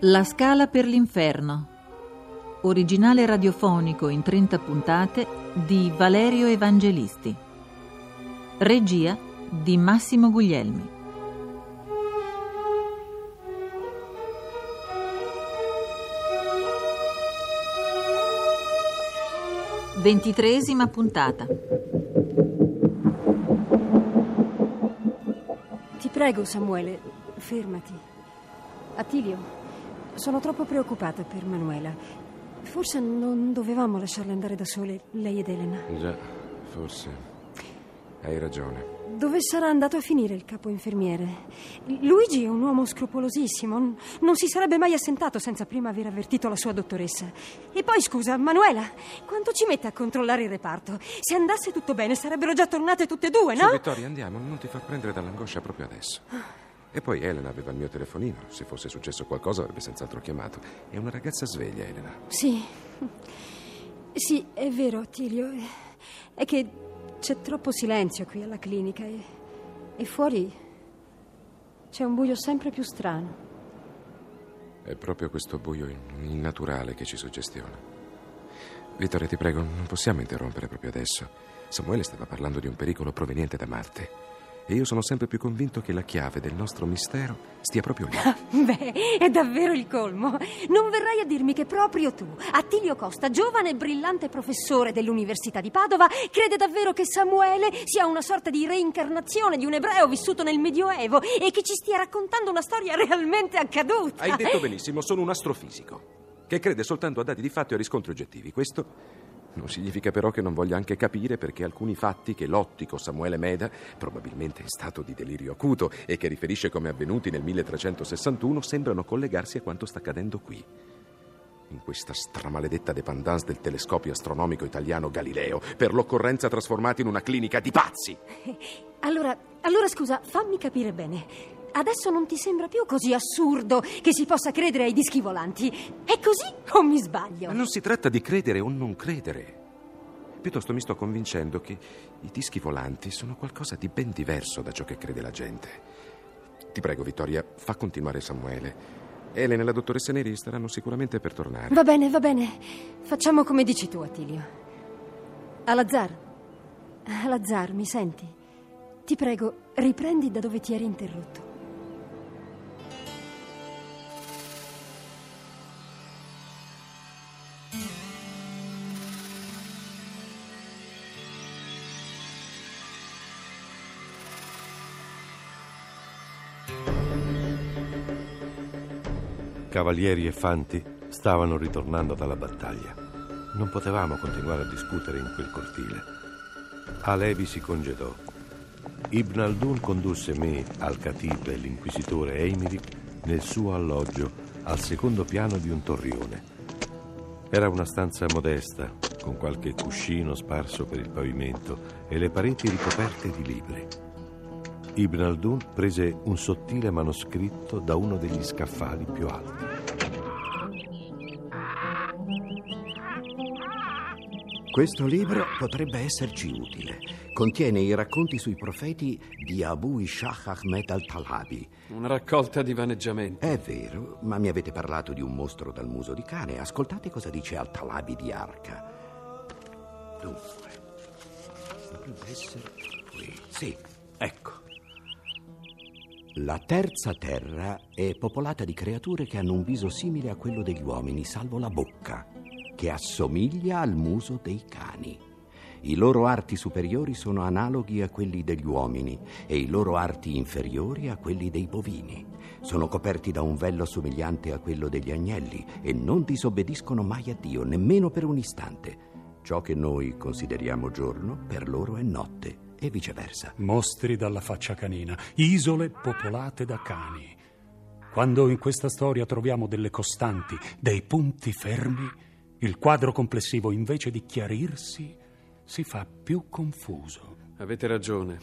La scala per l'inferno. Originale radiofonico in 30 puntate di Valerio Evangelisti. Regia di Massimo Guglielmi. Ventitresima puntata. Ti prego, Samuele, fermati. Attilio, sono troppo preoccupata per Manuela. Forse non dovevamo lasciarle andare da sole, lei ed Elena. Già, forse. Hai ragione. Dove sarà andato a finire il capo infermiere? Luigi è un uomo scrupolosissimo. Non si sarebbe mai assentato senza prima aver avvertito la sua dottoressa. E poi, scusa, Manuela, quanto ci mette a controllare il reparto? Se andasse tutto bene, sarebbero già tornate tutte e due, no? Su, Vittoria, andiamo, non ti far prendere dall'angoscia proprio adesso. E poi Elena aveva il mio telefonino. Se fosse successo qualcosa avrebbe senz'altro chiamato. È una ragazza sveglia, Elena. Sì. Sì, è vero, Attilio. È che c'è troppo silenzio qui alla clinica e, e fuori c'è un buio sempre più strano. È proprio questo buio in- innaturale che ci suggestiona. Vittoria, ti prego, non possiamo interrompere proprio adesso. Samuele stava parlando di un pericolo proveniente da Marte. E io sono sempre più convinto che la chiave del nostro mistero stia proprio lì. Beh, è davvero il colmo. Non verrai a dirmi che proprio tu, Attilio Costa, giovane e brillante professore dell'Università di Padova, crede davvero che Samuele sia una sorta di reincarnazione di un ebreo vissuto nel Medioevo e che ci stia raccontando una storia realmente accaduta. Hai detto benissimo, sono un astrofisico che crede soltanto a dati di fatto e a riscontri oggettivi. Questo non significa però che non voglia anche capire perché alcuni fatti che l'ottico Samuele Meda, probabilmente in stato di delirio acuto e che riferisce come avvenuti nel 1361, sembrano collegarsi a quanto sta accadendo qui. In questa stramaledetta dependance del telescopio astronomico italiano Galileo, per l'occorrenza trasformata in una clinica di pazzi. Allora, allora scusa, fammi capire bene. Adesso non ti sembra più così assurdo che si possa credere ai dischi volanti? È così o mi sbaglio? Ma non si tratta di credere o non credere. Piuttosto mi sto convincendo che i dischi volanti sono qualcosa di ben diverso da ciò che crede la gente. Ti prego, Vittoria, fa continuare Samuele. Elena e la dottoressa Neri staranno sicuramente per tornare. Va bene, va bene. Facciamo come dici tu, Attilio. Alazar. Alazar, mi senti? Ti prego, riprendi da dove ti eri interrotto. Cavalieri e fanti stavano ritornando dalla battaglia. Non potevamo continuare a discutere in quel cortile. Alevi si congedò. Ibn Aldun condusse me, Al-Khatib e l'inquisitore Eimiri nel suo alloggio al secondo piano di un torrione. Era una stanza modesta, con qualche cuscino sparso per il pavimento e le pareti ricoperte di libri. Ibn Aldun prese un sottile manoscritto da uno degli scaffali più alti. Questo libro potrebbe esserci utile. Contiene i racconti sui profeti di Abu Ishaq Ahmed al-Talabi. Una raccolta di vaneggiamenti. È vero, ma mi avete parlato di un mostro dal muso di cane. Ascoltate cosa dice al-Talabi di Arca. Dunque, dovrebbe essere qui. Sì, ecco. La terza terra è popolata di creature che hanno un viso simile a quello degli uomini, salvo la bocca, che assomiglia al muso dei cani. I loro arti superiori sono analoghi a quelli degli uomini e i loro arti inferiori a quelli dei bovini. Sono coperti da un vello somigliante a quello degli agnelli e non disobbediscono mai a Dio, nemmeno per un istante. Ciò che noi consideriamo giorno, per loro è notte. E viceversa. Mostri dalla faccia canina, isole popolate da cani. Quando in questa storia troviamo delle costanti, dei punti fermi, il quadro complessivo invece di chiarirsi si fa più confuso. Avete ragione.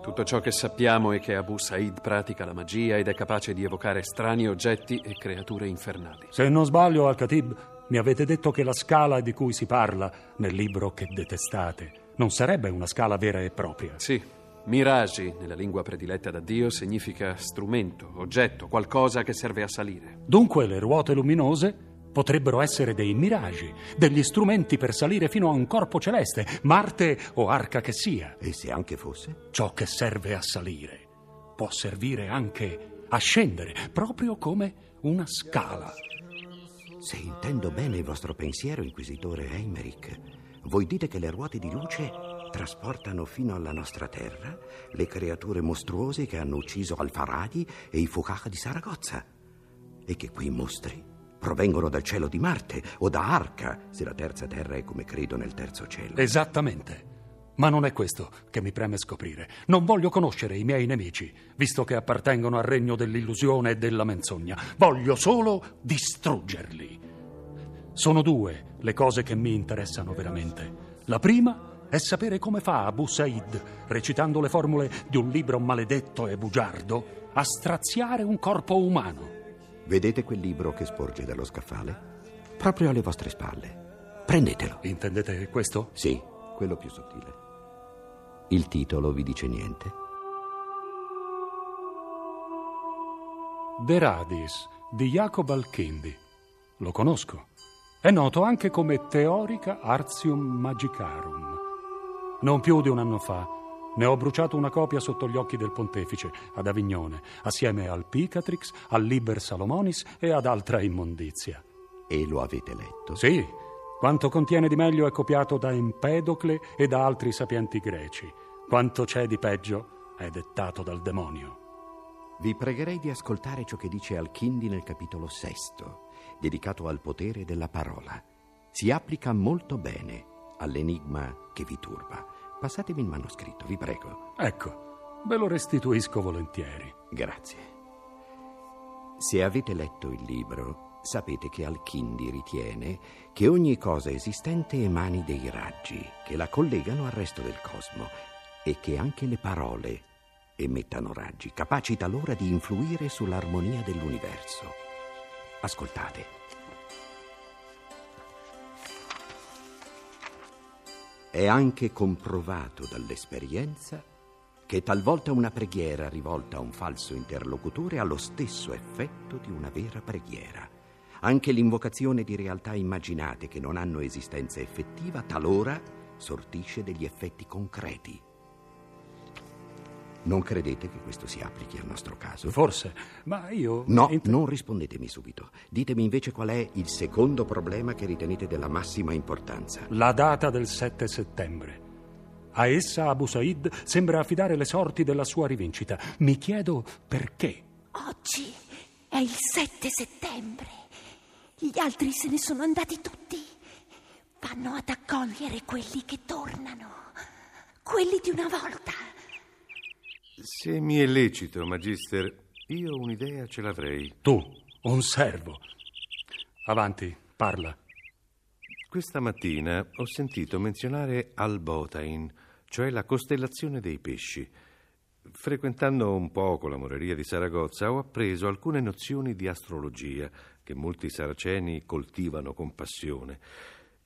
Tutto ciò che sappiamo è che Abu Said pratica la magia ed è capace di evocare strani oggetti e creature infernali. Se non sbaglio, Al-Khatib, mi avete detto che la scala di cui si parla nel libro che detestate non sarebbe una scala vera e propria. Sì, Miragi, nella lingua prediletta da Dio, significa strumento, oggetto, qualcosa che serve a salire. Dunque le ruote luminose potrebbero essere dei miragi, degli strumenti per salire fino a un corpo celeste, Marte o arca che sia. E se anche fosse? Ciò che serve a salire può servire anche a scendere, proprio come una scala. Se intendo bene il vostro pensiero, inquisitore Eimerick, voi dite che le ruote di luce trasportano fino alla nostra terra le creature mostruose che hanno ucciso Al-Faradi e i Fukah di Saragozza e che quei mostri provengono dal cielo di Marte o da Arca, se la terza terra è come credo nel terzo cielo. Esattamente. Ma non è questo che mi preme scoprire. Non voglio conoscere i miei nemici, visto che appartengono al regno dell'illusione e della menzogna. Voglio solo distruggerli. Sono due le cose che mi interessano veramente. La prima è sapere come fa Abu Said, recitando le formule di un libro maledetto e bugiardo, a straziare un corpo umano. Vedete quel libro che sporge dallo scaffale? Proprio alle vostre spalle. Prendetelo. Intendete questo? Sì, quello più sottile. Il titolo vi dice niente? De Radis di Jacob Alkindi. Lo conosco. È noto anche come Theorica Artium Magicarum. Non più di un anno fa ne ho bruciato una copia sotto gli occhi del pontefice ad Avignone, assieme al Picatrix, al Liber Salomonis e ad altra immondizia. E lo avete letto? Sì. Quanto contiene di meglio è copiato da Empedocle e da altri sapienti greci. Quanto c'è di peggio è dettato dal demonio. Vi pregherei di ascoltare ciò che dice Alchindi nel capitolo sesto, dedicato al potere della parola. Si applica molto bene all'enigma che vi turba. Passatemi il manoscritto, vi prego. Ecco, ve lo restituisco volentieri. Grazie. Se avete letto il libro, sapete che Alchindi ritiene che ogni cosa esistente emani dei raggi che la collegano al resto del cosmo e che anche le parole emettano raggi, capaci talora di influire sull'armonia dell'universo. Ascoltate. È anche comprovato dall'esperienza che talvolta una preghiera rivolta a un falso interlocutore ha lo stesso effetto di una vera preghiera. Anche l'invocazione di realtà immaginate che non hanno esistenza effettiva talora sortisce degli effetti concreti. Non credete che questo si applichi al nostro caso? Forse, ma io... No, int- non rispondetemi subito. Ditemi invece qual è il secondo problema che ritenete della massima importanza. La data del 7 settembre. A essa Abu Said sembra affidare le sorti della sua rivincita. Mi chiedo perché. Oggi è il 7 settembre. Gli altri se ne sono andati tutti. Vanno ad accogliere quelli che tornano. Quelli di una volta. Se mi è lecito, Magister, io un'idea ce l'avrei. Tu, un servo. Avanti, parla. Questa mattina ho sentito menzionare Albotain, cioè la costellazione dei pesci. Frequentando un poco la moreria di Saragozza ho appreso alcune nozioni di astrologia che molti saraceni coltivano con passione.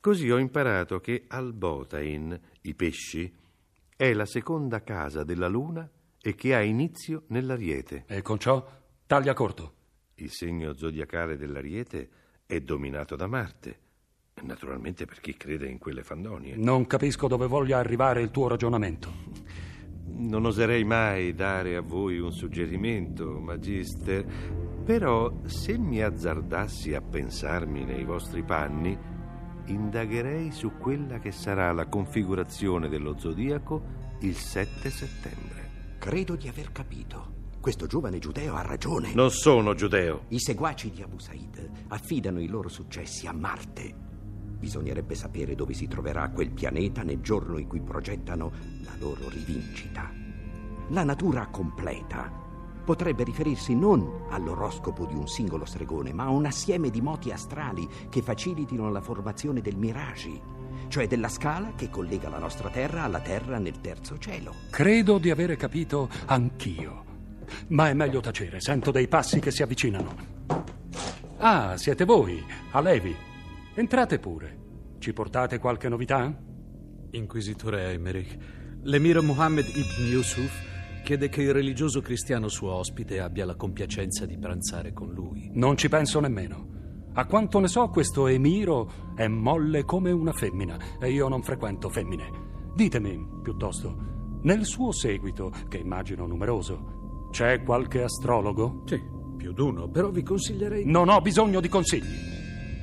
Così ho imparato che Albotain, i pesci, è la seconda casa della luna e che ha inizio nell'Ariete. E con ciò taglia corto. Il segno zodiacale dell'Ariete è dominato da Marte. Naturalmente per chi crede in quelle fandonie. Non capisco dove voglia arrivare il tuo ragionamento. Non oserei mai dare a voi un suggerimento, Magister, però se mi azzardassi a pensarmi nei vostri panni, indagherei su quella che sarà la configurazione dello zodiaco il 7 settembre. Credo di aver capito. Questo giovane giudeo ha ragione. Non sono giudeo. I seguaci di Abu Said affidano i loro successi a Marte. Bisognerebbe sapere dove si troverà quel pianeta nel giorno in cui progettano la loro rivincita. La natura completa potrebbe riferirsi non all'oroscopo di un singolo stregone, ma a un assieme di moti astrali che facilitino la formazione del miragi, cioè della scala che collega la nostra Terra alla Terra nel terzo cielo. Credo di avere capito anch'io. Ma è meglio tacere, sento dei passi che si avvicinano. Ah, siete voi, Alevi. Entrate pure. Ci portate qualche novità? Inquisitore Emmerich, l'emiro Mohammed ibn Yusuf chiede che il religioso cristiano suo ospite abbia la compiacenza di pranzare con lui. Non ci penso nemmeno. A quanto ne so, questo emiro è molle come una femmina e io non frequento femmine. Ditemi, piuttosto, nel suo seguito, che immagino numeroso, c'è qualche astrologo? Sì, più d'uno, però vi consiglierei... Non ho bisogno di consigli.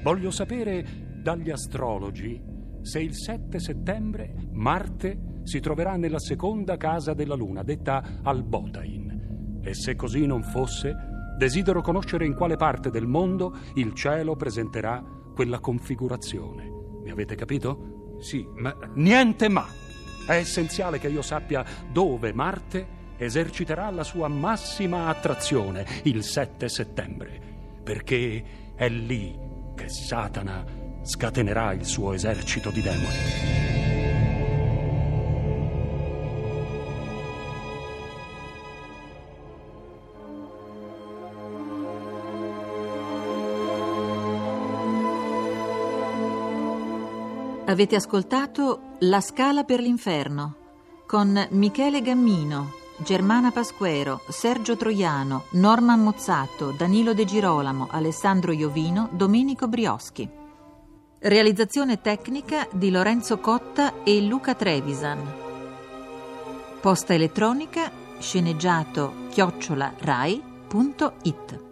Voglio sapere dagli astrologi se il 7 settembre Marte si troverà nella seconda casa della Luna, detta Albotain. E se così non fosse, desidero conoscere in quale parte del mondo il cielo presenterà quella configurazione. Mi avete capito? Sì, ma... Niente ma! È essenziale che io sappia dove Marte eserciterà la sua massima attrazione il 7 settembre, perché è lì che Satana scatenerà il suo esercito di demoni. Avete ascoltato La Scala per l'Inferno con Michele Gammino, Germana Pasquero, Sergio Troiano, Norman Mozzato, Danilo De Girolamo, Alessandro Iovino, Domenico Brioschi. Realizzazione tecnica di Lorenzo Cotta e Luca Trevisan. Posta elettronica sceneggiato chiocciola rai.it.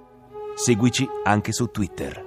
Seguici anche su Twitter.